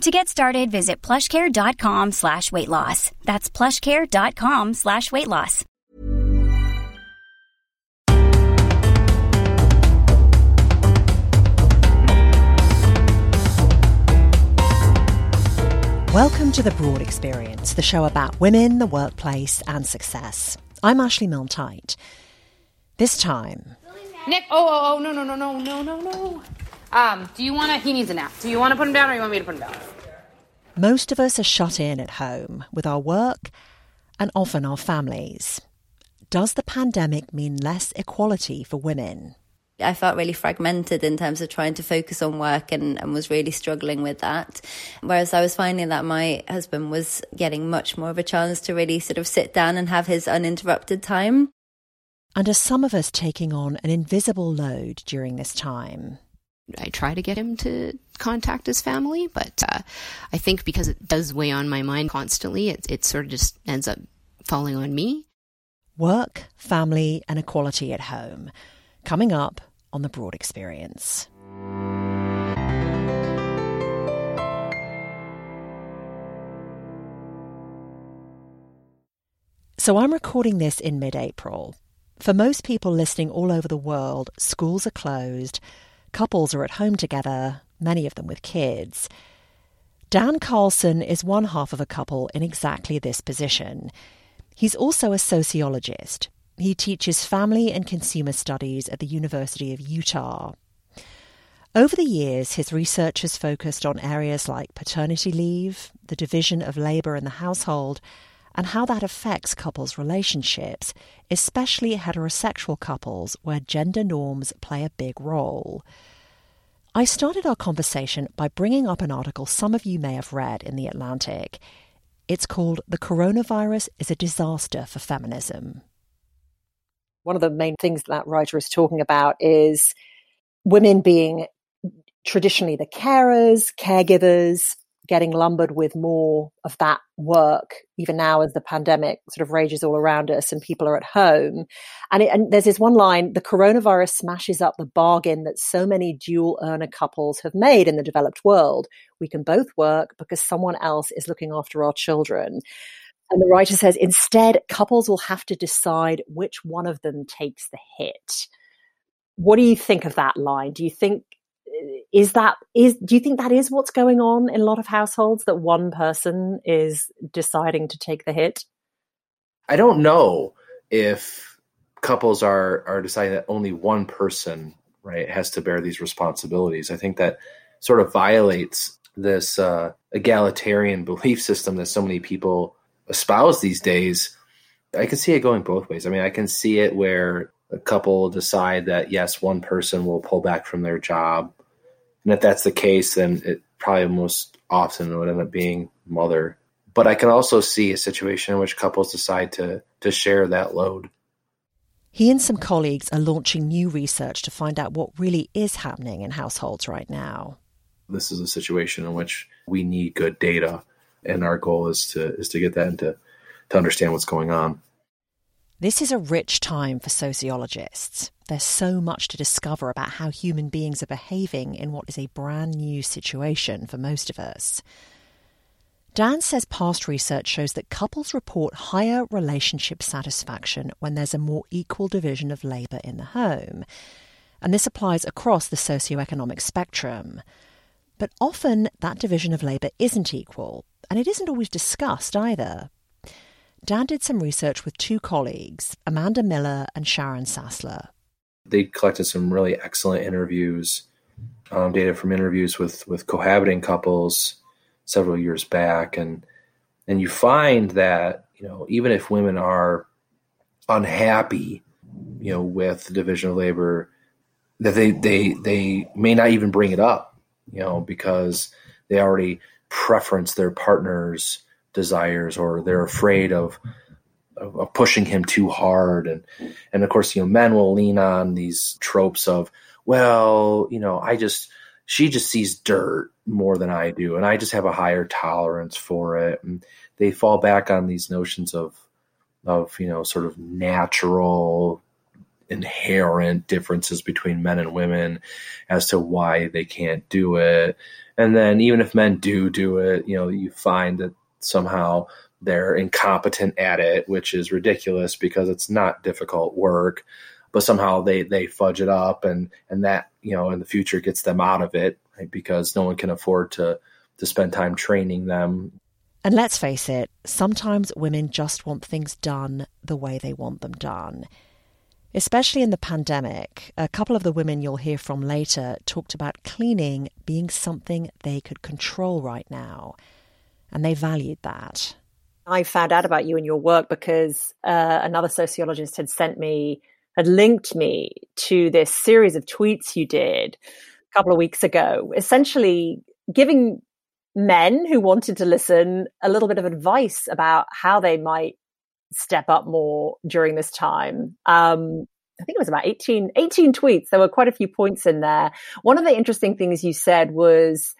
To get started, visit plushcare.com slash weight loss. That's plushcare.com slash weight loss. Welcome to The Broad Experience, the show about women, the workplace, and success. I'm Ashley milne This time. Nick, oh, oh, oh, no, no, no, no, no, no, no. Um, do you want to, he needs a nap. Do you want to put him down or you want me to put him down? Most of us are shut in at home with our work and often our families. Does the pandemic mean less equality for women? I felt really fragmented in terms of trying to focus on work and, and was really struggling with that. Whereas I was finding that my husband was getting much more of a chance to really sort of sit down and have his uninterrupted time. And are some of us taking on an invisible load during this time? I try to get him to contact his family, but uh, I think because it does weigh on my mind constantly, it, it sort of just ends up falling on me. Work, family, and equality at home. Coming up on the Broad Experience. So I'm recording this in mid April. For most people listening all over the world, schools are closed Couples are at home together, many of them with kids. Dan Carlson is one half of a couple in exactly this position. He's also a sociologist. He teaches family and consumer studies at the University of Utah. Over the years, his research has focused on areas like paternity leave, the division of labour in the household, and how that affects couples' relationships, especially heterosexual couples where gender norms play a big role. I started our conversation by bringing up an article some of you may have read in The Atlantic. It's called The Coronavirus is a Disaster for Feminism. One of the main things that writer is talking about is women being traditionally the carers, caregivers, getting lumbered with more of that work, even now as the pandemic sort of rages all around us and people are at home. And, it, and there's this one line the coronavirus smashes up the bargain that so many dual earner couples have made in the developed world. We can both work because someone else is looking after our children. And the writer says instead, couples will have to decide which one of them takes the hit. What do you think of that line? Do you think is that is do you think that is what's going on in a lot of households that one person is deciding to take the hit? I don't know if couples are are deciding that only one person right has to bear these responsibilities. I think that sort of violates this uh, egalitarian belief system that so many people espouse these days. I can see it going both ways. I mean i can see it where a couple decide that yes one person will pull back from their job and if that's the case, then it probably most often would end up being mother. But I can also see a situation in which couples decide to to share that load. He and some colleagues are launching new research to find out what really is happening in households right now. This is a situation in which we need good data, and our goal is to is to get that into to understand what's going on. This is a rich time for sociologists. There's so much to discover about how human beings are behaving in what is a brand new situation for most of us. Dan says past research shows that couples report higher relationship satisfaction when there's a more equal division of labour in the home. And this applies across the socioeconomic spectrum. But often that division of labour isn't equal, and it isn't always discussed either. Dan did some research with two colleagues, Amanda Miller and Sharon Sassler, they collected some really excellent interviews, um, data from interviews with with cohabiting couples several years back, and and you find that you know even if women are unhappy, you know, with the division of labor, that they they they may not even bring it up, you know, because they already preference their partner's desires or they're afraid of of, of pushing him too hard, and and of course, you know, men will lean on these tropes of, well, you know, I just she just sees dirt more than I do, and I just have a higher tolerance for it, and they fall back on these notions of of you know sort of natural inherent differences between men and women as to why they can't do it. And then even if men do do it you know you find that somehow they're incompetent at it which is ridiculous because it's not difficult work but somehow they they fudge it up and and that you know in the future gets them out of it right? because no one can afford to to spend time training them and let's face it, sometimes women just want things done the way they want them done. Especially in the pandemic, a couple of the women you'll hear from later talked about cleaning being something they could control right now. And they valued that. I found out about you and your work because uh, another sociologist had sent me, had linked me to this series of tweets you did a couple of weeks ago, essentially giving men who wanted to listen a little bit of advice about how they might step up more during this time. Um, I think it was about 18, 18 tweets. There were quite a few points in there. One of the interesting things you said was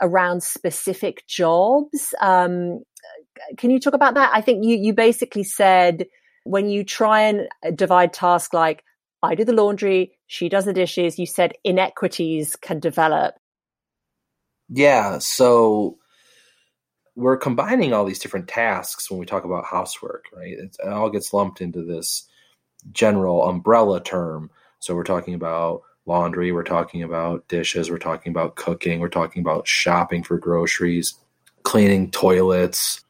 around specific jobs. Um, can you talk about that? I think you, you basically said when you try and divide tasks like I do the laundry, she does the dishes, you said inequities can develop. Yeah. So we're combining all these different tasks when we talk about housework, right? It all gets lumped into this general umbrella term. So we're talking about laundry, we're talking about dishes, we're talking about cooking, we're talking about shopping for groceries, cleaning toilets.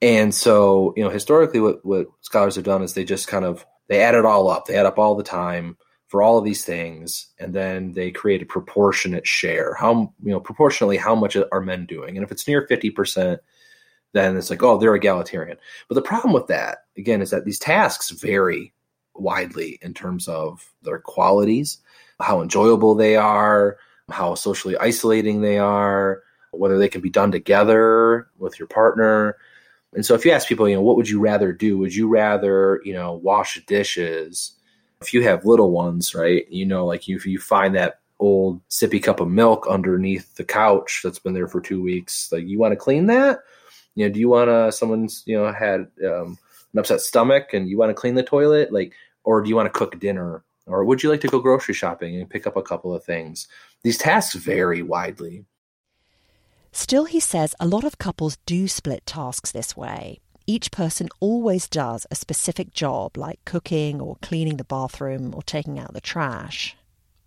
And so, you know, historically what, what scholars have done is they just kind of they add it all up. They add up all the time for all of these things and then they create a proportionate share how you know proportionally how much are men doing and if it's near 50% then it's like oh they're egalitarian but the problem with that again is that these tasks vary widely in terms of their qualities how enjoyable they are how socially isolating they are whether they can be done together with your partner and so if you ask people you know what would you rather do would you rather you know wash dishes if you have little ones, right, you know, like if you find that old sippy cup of milk underneath the couch that's been there for two weeks, like you want to clean that? You know, do you want to, someone's, you know, had um, an upset stomach and you want to clean the toilet? Like, or do you want to cook dinner? Or would you like to go grocery shopping and pick up a couple of things? These tasks vary widely. Still, he says a lot of couples do split tasks this way each person always does a specific job, like cooking or cleaning the bathroom or taking out the trash.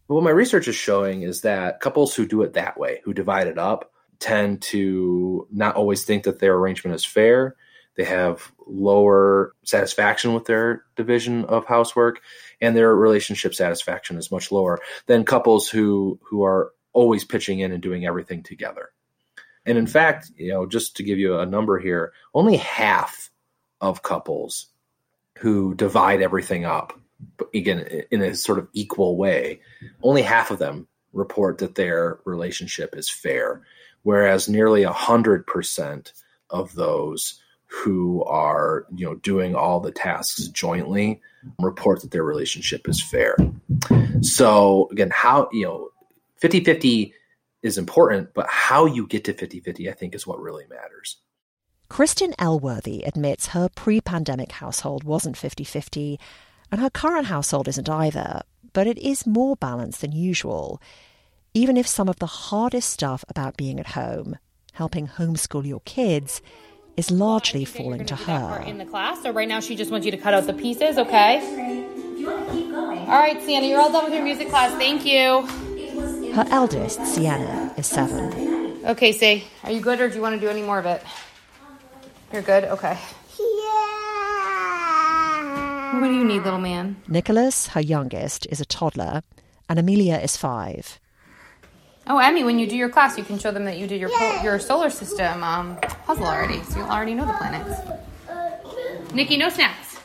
What my research is showing is that couples who do it that way, who divide it up, tend to not always think that their arrangement is fair. They have lower satisfaction with their division of housework, and their relationship satisfaction is much lower than couples who who are always pitching in and doing everything together. And in fact, you know, just to give you a number here, only half of couples who divide everything up, again, in a sort of equal way, only half of them report that their relationship is fair, whereas nearly a hundred percent of those who are you know doing all the tasks jointly report that their relationship is fair so again how you know 50 50 is important, but how you get to 50 50, I think, is what really matters. Kristen Elworthy admits her pre pandemic household wasn't 50 50, and her current household isn't either, but it is more balanced than usual. Even if some of the hardest stuff about being at home, helping homeschool your kids, is largely falling to her. In the class, so right now she just wants you to cut out the pieces, okay? All right, Sienna, you're all done with your music class. Thank you. Her eldest, Sienna, is seven. Okay, say, are you good or do you want to do any more of it? You're good? Okay. Yeah. What do you need, little man? Nicholas, her youngest, is a toddler, and Amelia is five. Oh, Emmy, when you do your class, you can show them that you did your po- your solar system um, puzzle already, so you'll already know the planets. Nikki, no snacks.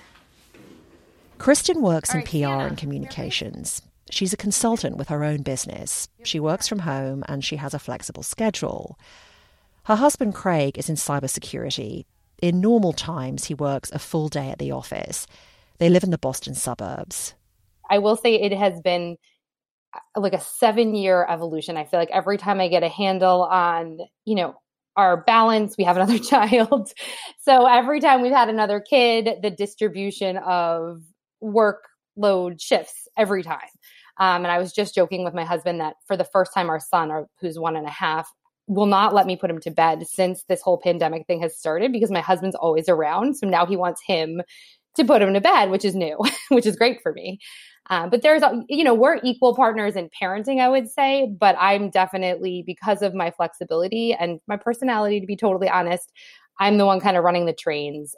Kristen works in PR and communications. She's a consultant with her own business. She works from home and she has a flexible schedule. Her husband, Craig, is in cybersecurity. In normal times, he works a full day at the office. They live in the Boston suburbs. I will say it has been like a seven year evolution. I feel like every time I get a handle on, you know, our balance, we have another child. So every time we've had another kid, the distribution of workload shifts every time. Um, and I was just joking with my husband that for the first time, our son, who's one and a half, will not let me put him to bed since this whole pandemic thing has started because my husband's always around. So now he wants him to put him to bed, which is new, which is great for me. Um, but there's, you know, we're equal partners in parenting, I would say, but I'm definitely, because of my flexibility and my personality, to be totally honest, I'm the one kind of running the trains.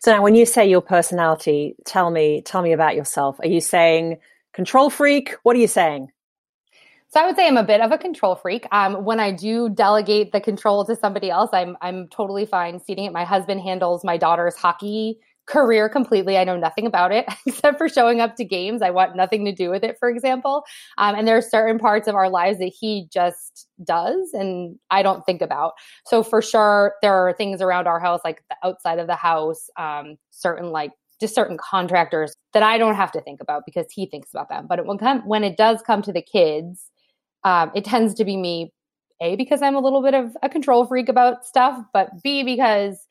So now when you say your personality, tell me, tell me about yourself. Are you saying control freak? What are you saying? So I would say I'm a bit of a control freak. Um, when I do delegate the control to somebody else, I'm I'm totally fine seating it. My husband handles my daughter's hockey career completely. I know nothing about it except for showing up to games. I want nothing to do with it, for example. Um, and there are certain parts of our lives that he just does and I don't think about. So for sure, there are things around our house, like the outside of the house, um, certain like just certain contractors that I don't have to think about because he thinks about them. But it, when come, when it does come to the kids, um, it tends to be me. A because I'm a little bit of a control freak about stuff, but B because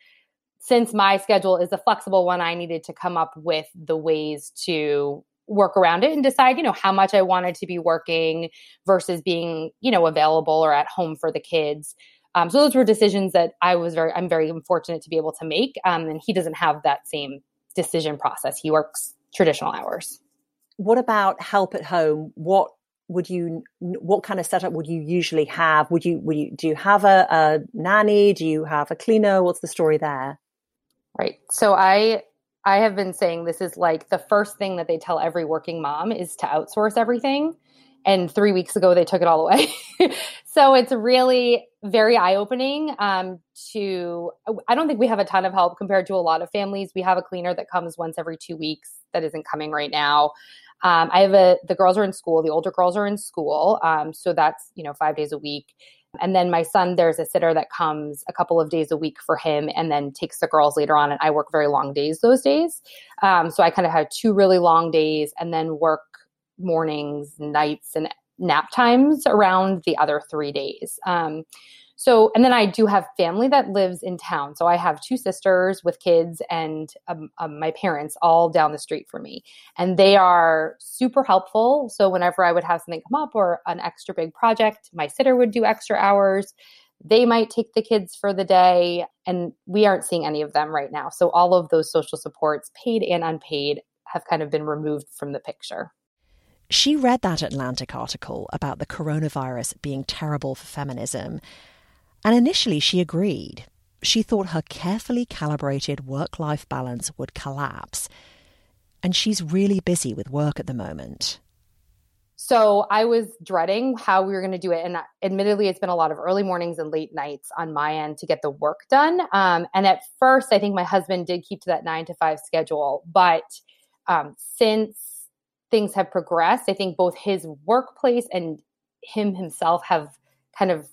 since my schedule is a flexible one, I needed to come up with the ways to work around it and decide, you know, how much I wanted to be working versus being, you know, available or at home for the kids. Um, so those were decisions that I was very, I'm very fortunate to be able to make. Um, and he doesn't have that same decision process. He works traditional hours. What about help at home? What would you what kind of setup would you usually have would you would you do you have a, a nanny do you have a cleaner what's the story there Right. So I I have been saying this is like the first thing that they tell every working mom is to outsource everything. And three weeks ago, they took it all away. so it's really very eye opening. Um, to I don't think we have a ton of help compared to a lot of families. We have a cleaner that comes once every two weeks that isn't coming right now. Um, I have a the girls are in school. The older girls are in school, um, so that's you know five days a week. And then my son, there's a sitter that comes a couple of days a week for him and then takes the girls later on. And I work very long days those days. Um, so I kind of have two really long days and then work mornings, nights, and nap times around the other three days. Um, so, and then I do have family that lives in town. So I have two sisters with kids and um, um, my parents all down the street from me. And they are super helpful. So whenever I would have something come up or an extra big project, my sitter would do extra hours. They might take the kids for the day. And we aren't seeing any of them right now. So all of those social supports, paid and unpaid, have kind of been removed from the picture. She read that Atlantic article about the coronavirus being terrible for feminism and initially, she agreed. She thought her carefully calibrated work life balance would collapse. And she's really busy with work at the moment. So I was dreading how we were going to do it. And admittedly, it's been a lot of early mornings and late nights on my end to get the work done. Um, and at first, I think my husband did keep to that nine to five schedule. But um, since things have progressed, I think both his workplace and him himself have kind of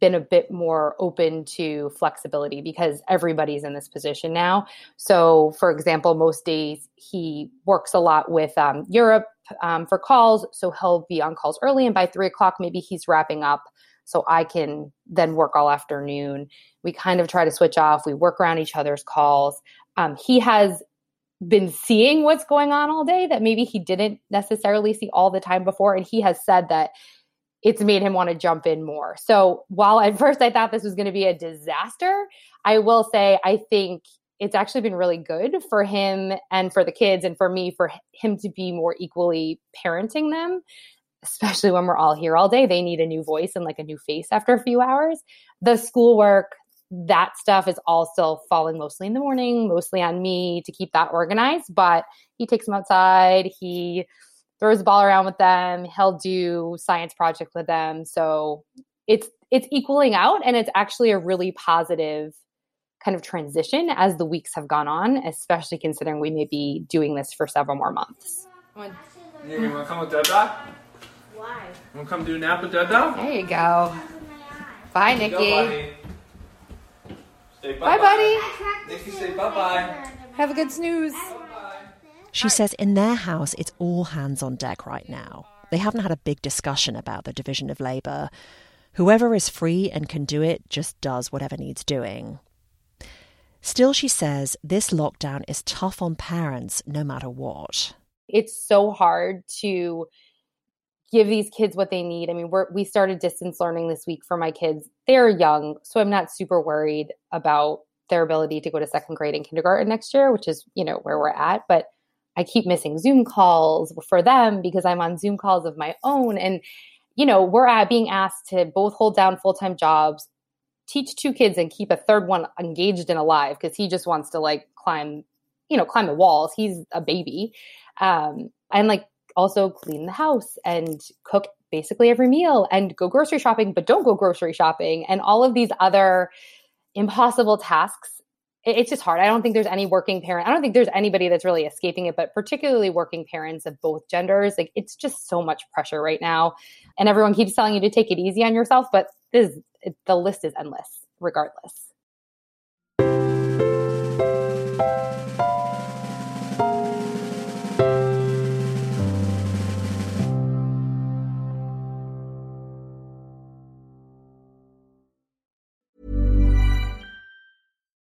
been a bit more open to flexibility because everybody's in this position now. So, for example, most days he works a lot with um, Europe um, for calls. So he'll be on calls early, and by three o'clock, maybe he's wrapping up. So I can then work all afternoon. We kind of try to switch off. We work around each other's calls. Um, he has been seeing what's going on all day that maybe he didn't necessarily see all the time before. And he has said that it's made him want to jump in more. So while at first I thought this was going to be a disaster, I will say I think it's actually been really good for him and for the kids and for me for him to be more equally parenting them especially when we're all here all day they need a new voice and like a new face after a few hours the schoolwork that stuff is all still falling mostly in the morning mostly on me to keep that organized but he takes them outside he throws the ball around with them. He'll do science project with them. So it's it's equaling out and it's actually a really positive kind of transition as the weeks have gone on, especially considering we may be doing this for several more months. Yeah, you want to come with Dada? Why? You want to come do a nap with Dada? There you go. Bye, Nikki. Go, bye, bye, buddy. Nikki, say bye bye. Have a good snooze. She says in their house, it's all hands on deck right now. They haven't had a big discussion about the division of labour. Whoever is free and can do it just does whatever needs doing. Still, she says this lockdown is tough on parents no matter what. It's so hard to give these kids what they need. I mean, we're, we started distance learning this week for my kids. They're young, so I'm not super worried about their ability to go to second grade and kindergarten next year, which is, you know, where we're at. But I keep missing Zoom calls for them because I'm on Zoom calls of my own. And, you know, we're being asked to both hold down full time jobs, teach two kids, and keep a third one engaged and alive because he just wants to like climb, you know, climb the walls. He's a baby. Um, and like also clean the house and cook basically every meal and go grocery shopping, but don't go grocery shopping and all of these other impossible tasks it's just hard. I don't think there's any working parent. I don't think there's anybody that's really escaping it, but particularly working parents of both genders. Like it's just so much pressure right now. And everyone keeps telling you to take it easy on yourself, but this the list is endless regardless.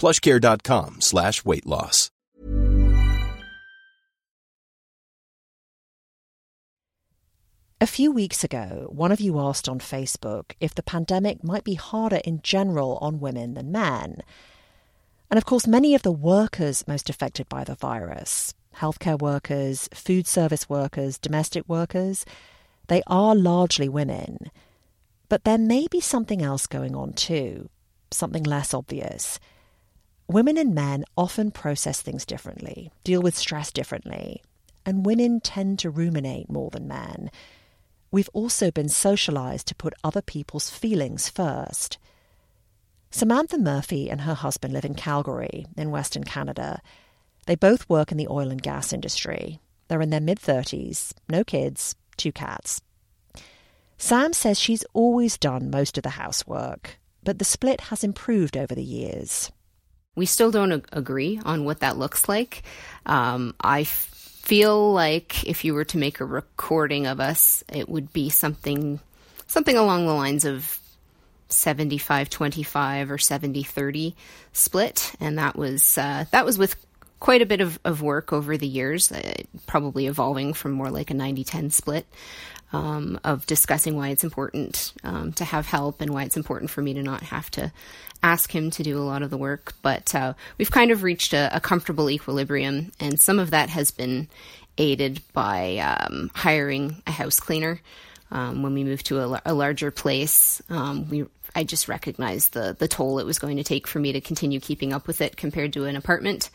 plushcare.com slash weight loss. A few weeks ago, one of you asked on Facebook if the pandemic might be harder in general on women than men. And of course, many of the workers most affected by the virus, healthcare workers, food service workers, domestic workers, they are largely women. But there may be something else going on too, something less obvious. Women and men often process things differently, deal with stress differently, and women tend to ruminate more than men. We've also been socialized to put other people's feelings first. Samantha Murphy and her husband live in Calgary, in Western Canada. They both work in the oil and gas industry. They're in their mid 30s, no kids, two cats. Sam says she's always done most of the housework, but the split has improved over the years. We still don't ag- agree on what that looks like. Um, I f- feel like if you were to make a recording of us, it would be something something along the lines of 75 25 or 70 30 split and that was uh, that was with quite a bit of, of work over the years uh, probably evolving from more like a 90 10 split um, of discussing why it's important um, to have help and why it's important for me to not have to ask him to do a lot of the work. But uh, we've kind of reached a, a, comfortable equilibrium, and some of that has been aided by um, hiring a house cleaner. Um, when we moved to a, a larger place, um, we I just recognized the the toll it was going to take for me to continue keeping up with it compared to an apartment,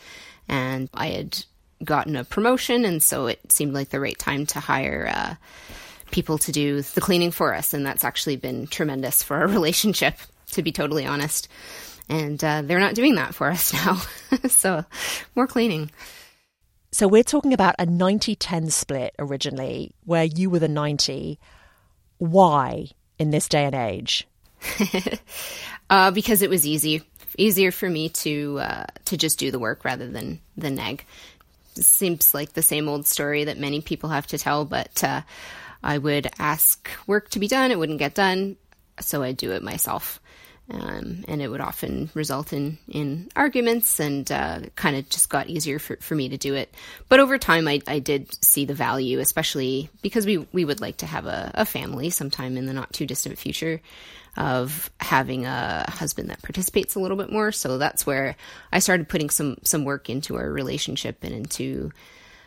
and I had gotten a promotion, and so it seemed like the right time to hire. Uh, people to do the cleaning for us, and that's actually been tremendous for our relationship, to be totally honest. And uh, they're not doing that for us now. so, more cleaning. So, we're talking about a 90 10 split originally, where you were the 90. Why in this day and age? uh, because it was easy, easier for me to uh, to just do the work rather than than nag. It seems like the same old story that many people have to tell, but uh, I would ask work to be done, it wouldn't get done, so I'd do it myself. Um, and it would often result in, in arguments and uh, kind of just got easier for, for me to do it. But over time, I, I did see the value, especially because we, we would like to have a, a family sometime in the not too distant future of having a husband that participates a little bit more. So that's where I started putting some, some work into our relationship and into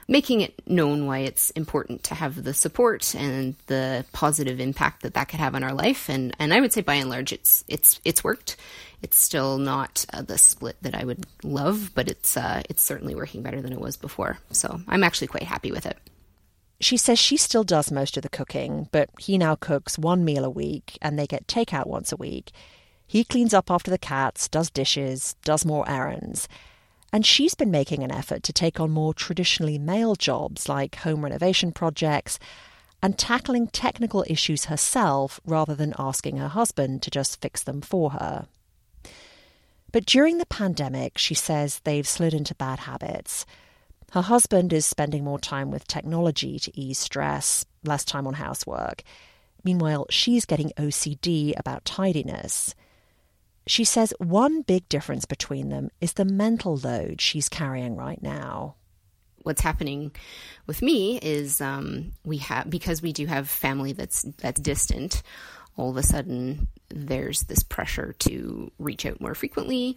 making it known why it's important to have the support and the positive impact that that could have on our life. And and I would say by and large, it's it's it's worked. It's still not uh, the split that I would love, but it's uh, it's certainly working better than it was before. So I'm actually quite happy with it. She says she still does most of the cooking, but he now cooks one meal a week and they get takeout once a week. He cleans up after the cats, does dishes, does more errands. And she's been making an effort to take on more traditionally male jobs like home renovation projects and tackling technical issues herself rather than asking her husband to just fix them for her. But during the pandemic, she says they've slid into bad habits. Her husband is spending more time with technology to ease stress, less time on housework. Meanwhile, she's getting OCD about tidiness. She says one big difference between them is the mental load she's carrying right now. What's happening with me is um, we have because we do have family that's that's distant. All of a sudden, there's this pressure to reach out more frequently,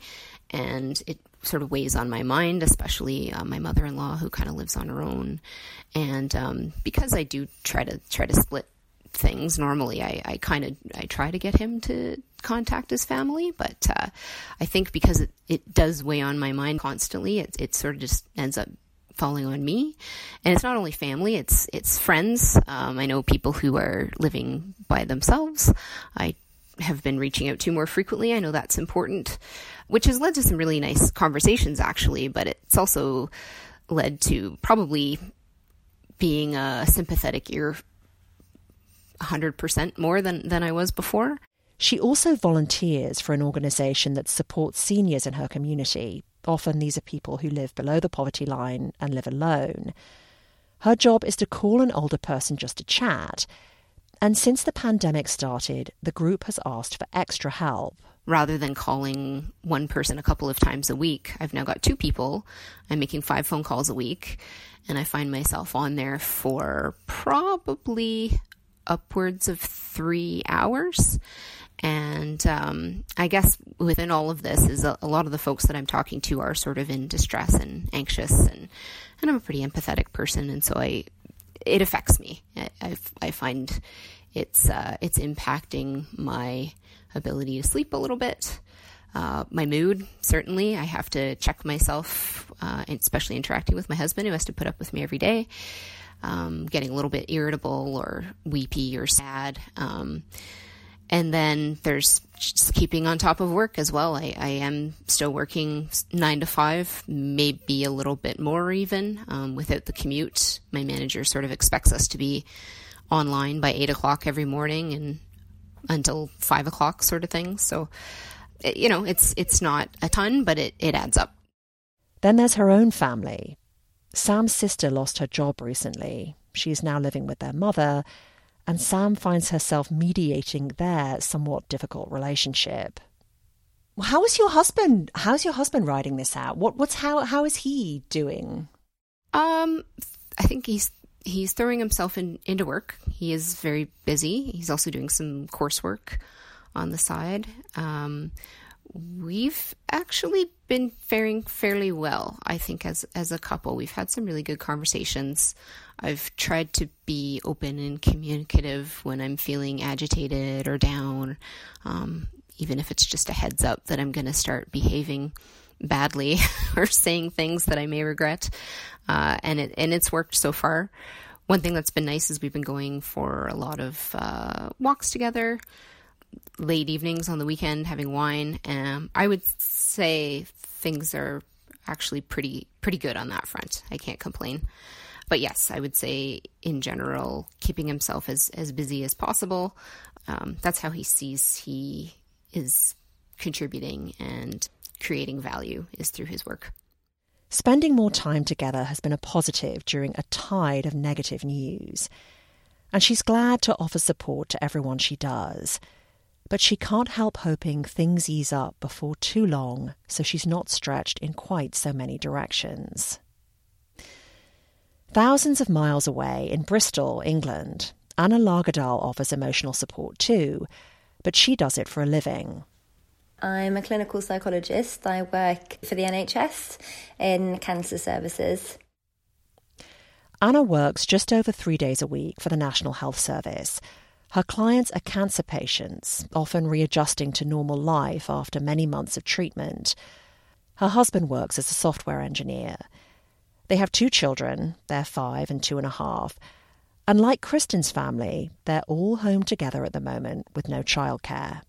and it sort of weighs on my mind, especially uh, my mother-in-law who kind of lives on her own. And um, because I do try to try to split things normally, I, I kind of I try to get him to contact his family, but uh, I think because it, it does weigh on my mind constantly, it it sort of just ends up falling on me. And it's not only family; it's it's friends. Um, I know people who are living by themselves. I have been reaching out to more frequently. I know that's important, which has led to some really nice conversations actually, but it's also led to probably being a sympathetic ear 100% more than, than I was before. She also volunteers for an organisation that supports seniors in her community. Often these are people who live below the poverty line and live alone. Her job is to call an older person just to chat and since the pandemic started, the group has asked for extra help. Rather than calling one person a couple of times a week, I've now got two people. I'm making five phone calls a week, and I find myself on there for probably upwards of three hours. And um, I guess within all of this is a, a, lot of the folks that I'm talking to are sort of in distress and anxious, and, and I'm a pretty empathetic person, and so I it affects me. I, I, find it's uh, it's impacting my ability to sleep a little bit. Uh, my mood, certainly. I have to check myself, uh, especially interacting with my husband who has to put up with me every day. Um, getting a little bit irritable or weepy or sad. Um, and then there's just keeping on top of work as well. I, I, am still working nine to five, maybe a little bit more even um, without the commute. My manager sort of expects us to be online by eight o'clock every morning and until five o'clock, sort of thing. So, you know, it's it's not a ton, but it, it adds up. Then there's her own family. Sam's sister lost her job recently. She is now living with their mother and Sam finds herself mediating their somewhat difficult relationship. How is your husband? How's your husband riding this out? What what's how how is he doing? Um, I think he's he's throwing himself in, into work. He is very busy. He's also doing some coursework on the side. Um, we've actually been faring fairly well, I think, as as a couple. We've had some really good conversations. I've tried to be open and communicative when I'm feeling agitated or down, um, even if it's just a heads up that I'm going to start behaving badly or saying things that I may regret. Uh, and it and it's worked so far. One thing that's been nice is we've been going for a lot of uh, walks together, late evenings on the weekend, having wine. Um, I would say things are actually pretty pretty good on that front. I can't complain but yes, I would say in general, keeping himself as, as busy as possible. Um, that's how he sees he is contributing and creating value is through his work. Spending more time together has been a positive during a tide of negative news. And she's glad to offer support to everyone she does. But she can't help hoping things ease up before too long so she's not stretched in quite so many directions. Thousands of miles away in Bristol, England, Anna Lagerdahl offers emotional support too, but she does it for a living. I'm a clinical psychologist. I work for the NHS in cancer services. Anna works just over three days a week for the National Health Service. Her clients are cancer patients, often readjusting to normal life after many months of treatment. Her husband works as a software engineer. They have two children, they're five and two and a half. And like Kristen's family, they're all home together at the moment with no childcare.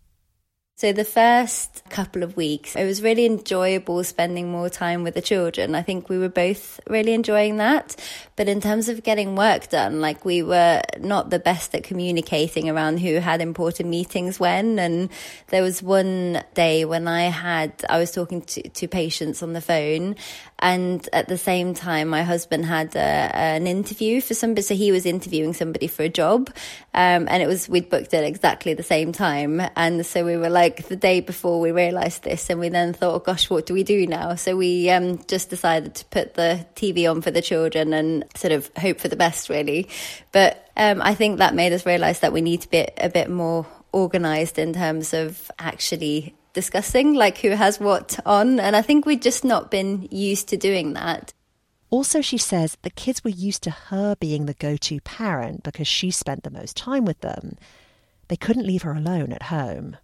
So, the first couple of weeks, it was really enjoyable spending more time with the children. I think we were both really enjoying that. But in terms of getting work done, like we were not the best at communicating around who had important meetings when. And there was one day when I had, I was talking to, to patients on the phone and at the same time, my husband had a, an interview for somebody. So he was interviewing somebody for a job. Um, and it was, we'd booked it exactly the same time. And so we were like the day before we realized this. And we then thought, oh, gosh, what do we do now? So we um, just decided to put the TV on for the children and sort of hope for the best, really. But um, I think that made us realize that we need to be a bit more organized in terms of actually discussing like who has what on. And I think we'd just not been used to doing that. Also, she says the kids were used to her being the go to parent because she spent the most time with them. They couldn't leave her alone at home.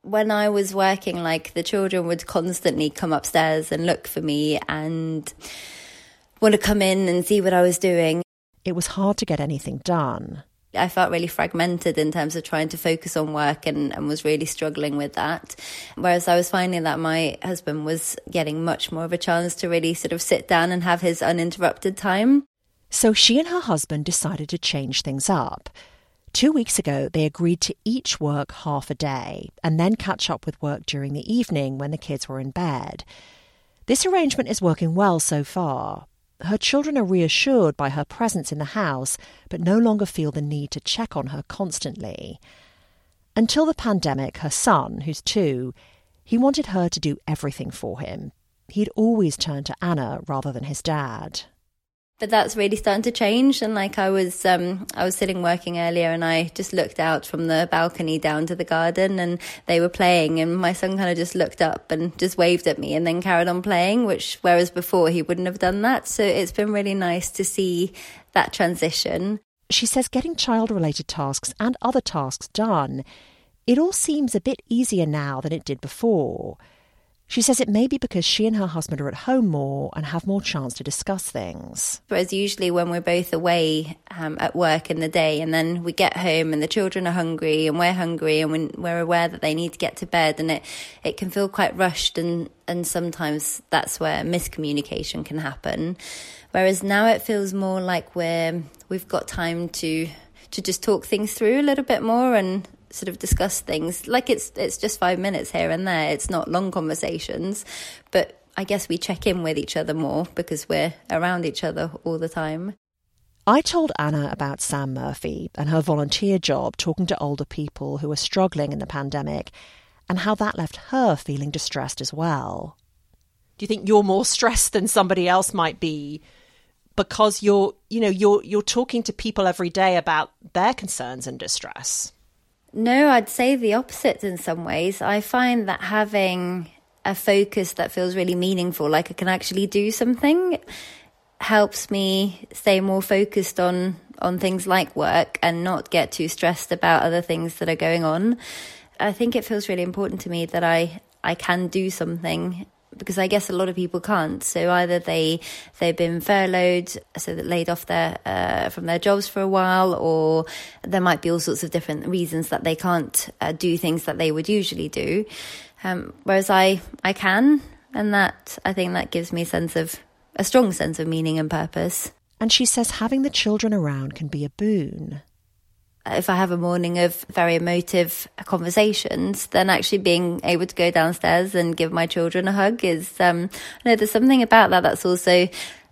When I was working, like the children would constantly come upstairs and look for me and want to come in and see what I was doing. It was hard to get anything done. I felt really fragmented in terms of trying to focus on work and, and was really struggling with that. Whereas I was finding that my husband was getting much more of a chance to really sort of sit down and have his uninterrupted time. So she and her husband decided to change things up. Two weeks ago, they agreed to each work half a day and then catch up with work during the evening when the kids were in bed. This arrangement is working well so far, her children are reassured by her presence in the house, but no longer feel the need to check on her constantly. Until the pandemic, her son, who's two, he wanted her to do everything for him. He'd always turn to Anna rather than his dad but that's really starting to change. And like i was um i was sitting working earlier and i just looked out from the balcony down to the garden and they were playing and my son kind of just looked up and just waved at me and then carried on playing which whereas before he wouldn't have done that. So it's been really nice to see that transition. She says getting child related tasks and other tasks done it all seems a bit easier now than it did before she says it may be because she and her husband are at home more and have more chance to discuss things. Whereas usually when we're both away um, at work in the day and then we get home and the children are hungry and we're hungry and we're aware that they need to get to bed and it, it can feel quite rushed and, and sometimes that's where miscommunication can happen. Whereas now it feels more like we're, we've got time to to just talk things through a little bit more and sort of discuss things like it's it's just five minutes here and there. It's not long conversations, but I guess we check in with each other more because we're around each other all the time. I told Anna about Sam Murphy and her volunteer job talking to older people who are struggling in the pandemic and how that left her feeling distressed as well. Do you think you're more stressed than somebody else might be because you're, you know, you're you're talking to people every day about their concerns and distress? No, I'd say the opposite in some ways. I find that having a focus that feels really meaningful, like I can actually do something, helps me stay more focused on on things like work and not get too stressed about other things that are going on. I think it feels really important to me that I I can do something because I guess a lot of people can't. So either they they've been furloughed, so that laid off their uh, from their jobs for a while, or there might be all sorts of different reasons that they can't uh, do things that they would usually do. Um, whereas I I can, and that I think that gives me a sense of a strong sense of meaning and purpose. And she says having the children around can be a boon if I have a morning of very emotive conversations, then actually being able to go downstairs and give my children a hug is, um, I know there's something about that that's also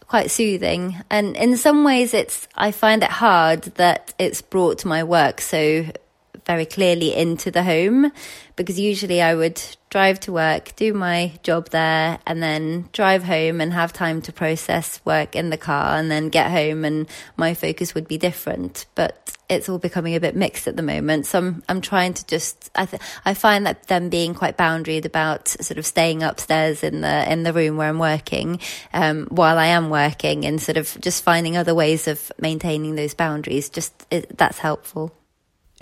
quite soothing. And in some ways, it's, I find it hard that it's brought to my work so very clearly into the home because usually I would drive to work, do my job there, and then drive home and have time to process work in the car and then get home and my focus would be different. But it's all becoming a bit mixed at the moment. So I'm, I'm trying to just, I, th- I find that them being quite boundaried about sort of staying upstairs in the, in the room where I'm working, um, while I am working and sort of just finding other ways of maintaining those boundaries. Just it, that's helpful.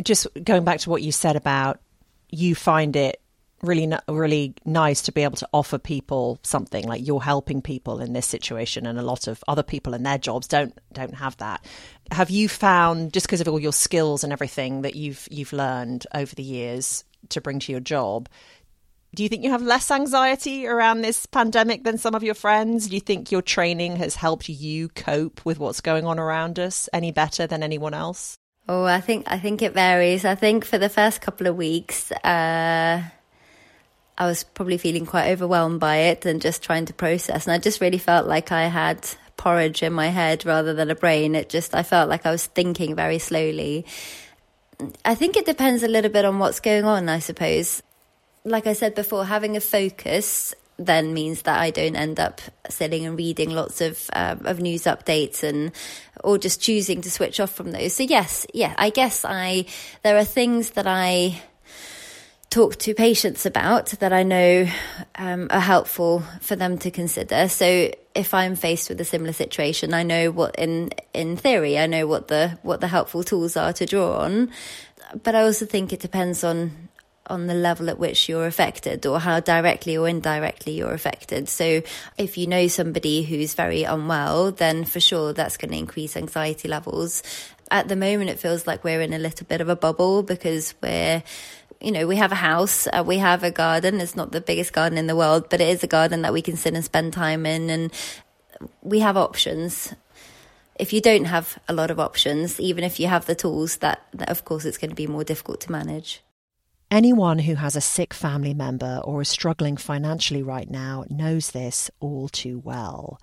Just going back to what you said about you find it really really nice to be able to offer people something like you're helping people in this situation and a lot of other people in their jobs don't don't have that. Have you found just because of all your skills and everything that you've you've learned over the years to bring to your job do you think you have less anxiety around this pandemic than some of your friends? Do you think your training has helped you cope with what's going on around us any better than anyone else oh i think i think it varies i think for the first couple of weeks uh I was probably feeling quite overwhelmed by it and just trying to process. And I just really felt like I had porridge in my head rather than a brain. It just, I felt like I was thinking very slowly. I think it depends a little bit on what's going on, I suppose. Like I said before, having a focus then means that I don't end up sitting and reading lots of um, of news updates and or just choosing to switch off from those. So yes, yeah, I guess I there are things that I talk to patients about that I know um, are helpful for them to consider. So if I'm faced with a similar situation, I know what in in theory I know what the what the helpful tools are to draw on. But I also think it depends on on the level at which you're affected or how directly or indirectly you're affected. So if you know somebody who's very unwell, then for sure that's going to increase anxiety levels. At the moment, it feels like we're in a little bit of a bubble because we're you know, we have a house, uh, we have a garden. It's not the biggest garden in the world, but it is a garden that we can sit and spend time in, and we have options. If you don't have a lot of options, even if you have the tools, that, that of course it's going to be more difficult to manage. Anyone who has a sick family member or is struggling financially right now knows this all too well.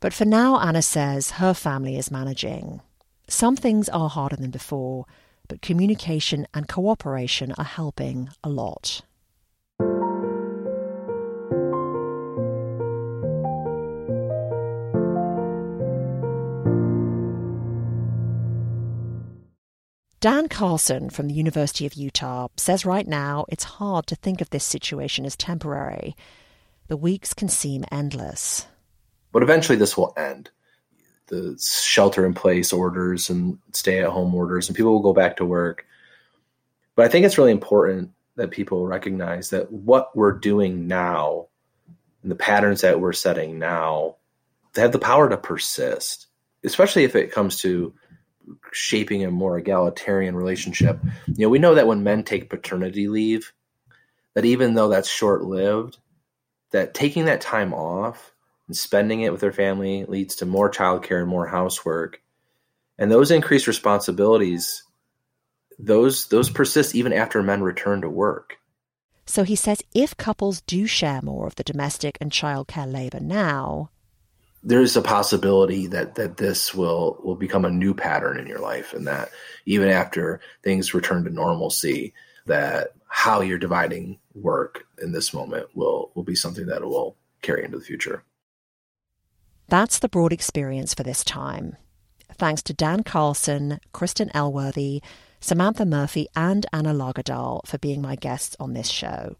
But for now, Anna says her family is managing. Some things are harder than before, but communication and cooperation are helping a lot. Dan Carlson from the University of Utah says right now it's hard to think of this situation as temporary. The weeks can seem endless. But eventually this will end the shelter in place orders and stay at home orders, and people will go back to work. But I think it's really important that people recognize that what we're doing now and the patterns that we're setting now have the power to persist, especially if it comes to shaping a more egalitarian relationship. You know, we know that when men take paternity leave, that even though that's short lived, that taking that time off and spending it with their family leads to more childcare and more housework. And those increased responsibilities, those those persist even after men return to work. So he says if couples do share more of the domestic and childcare labor now, there's a possibility that that this will will become a new pattern in your life and that even after things return to normalcy that how you're dividing work in this moment will will be something that will carry into the future. That's the broad experience for this time. Thanks to Dan Carlson, Kristen Elworthy, Samantha Murphy, and Anna Lagerdahl for being my guests on this show.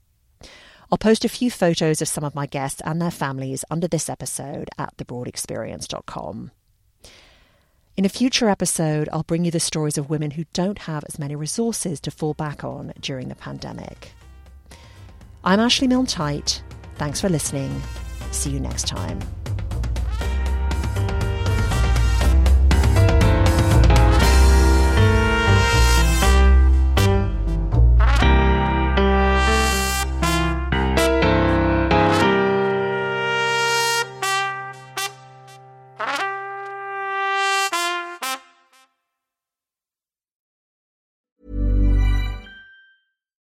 I'll post a few photos of some of my guests and their families under this episode at thebroadexperience.com. In a future episode, I'll bring you the stories of women who don't have as many resources to fall back on during the pandemic. I'm Ashley Milne Thanks for listening. See you next time.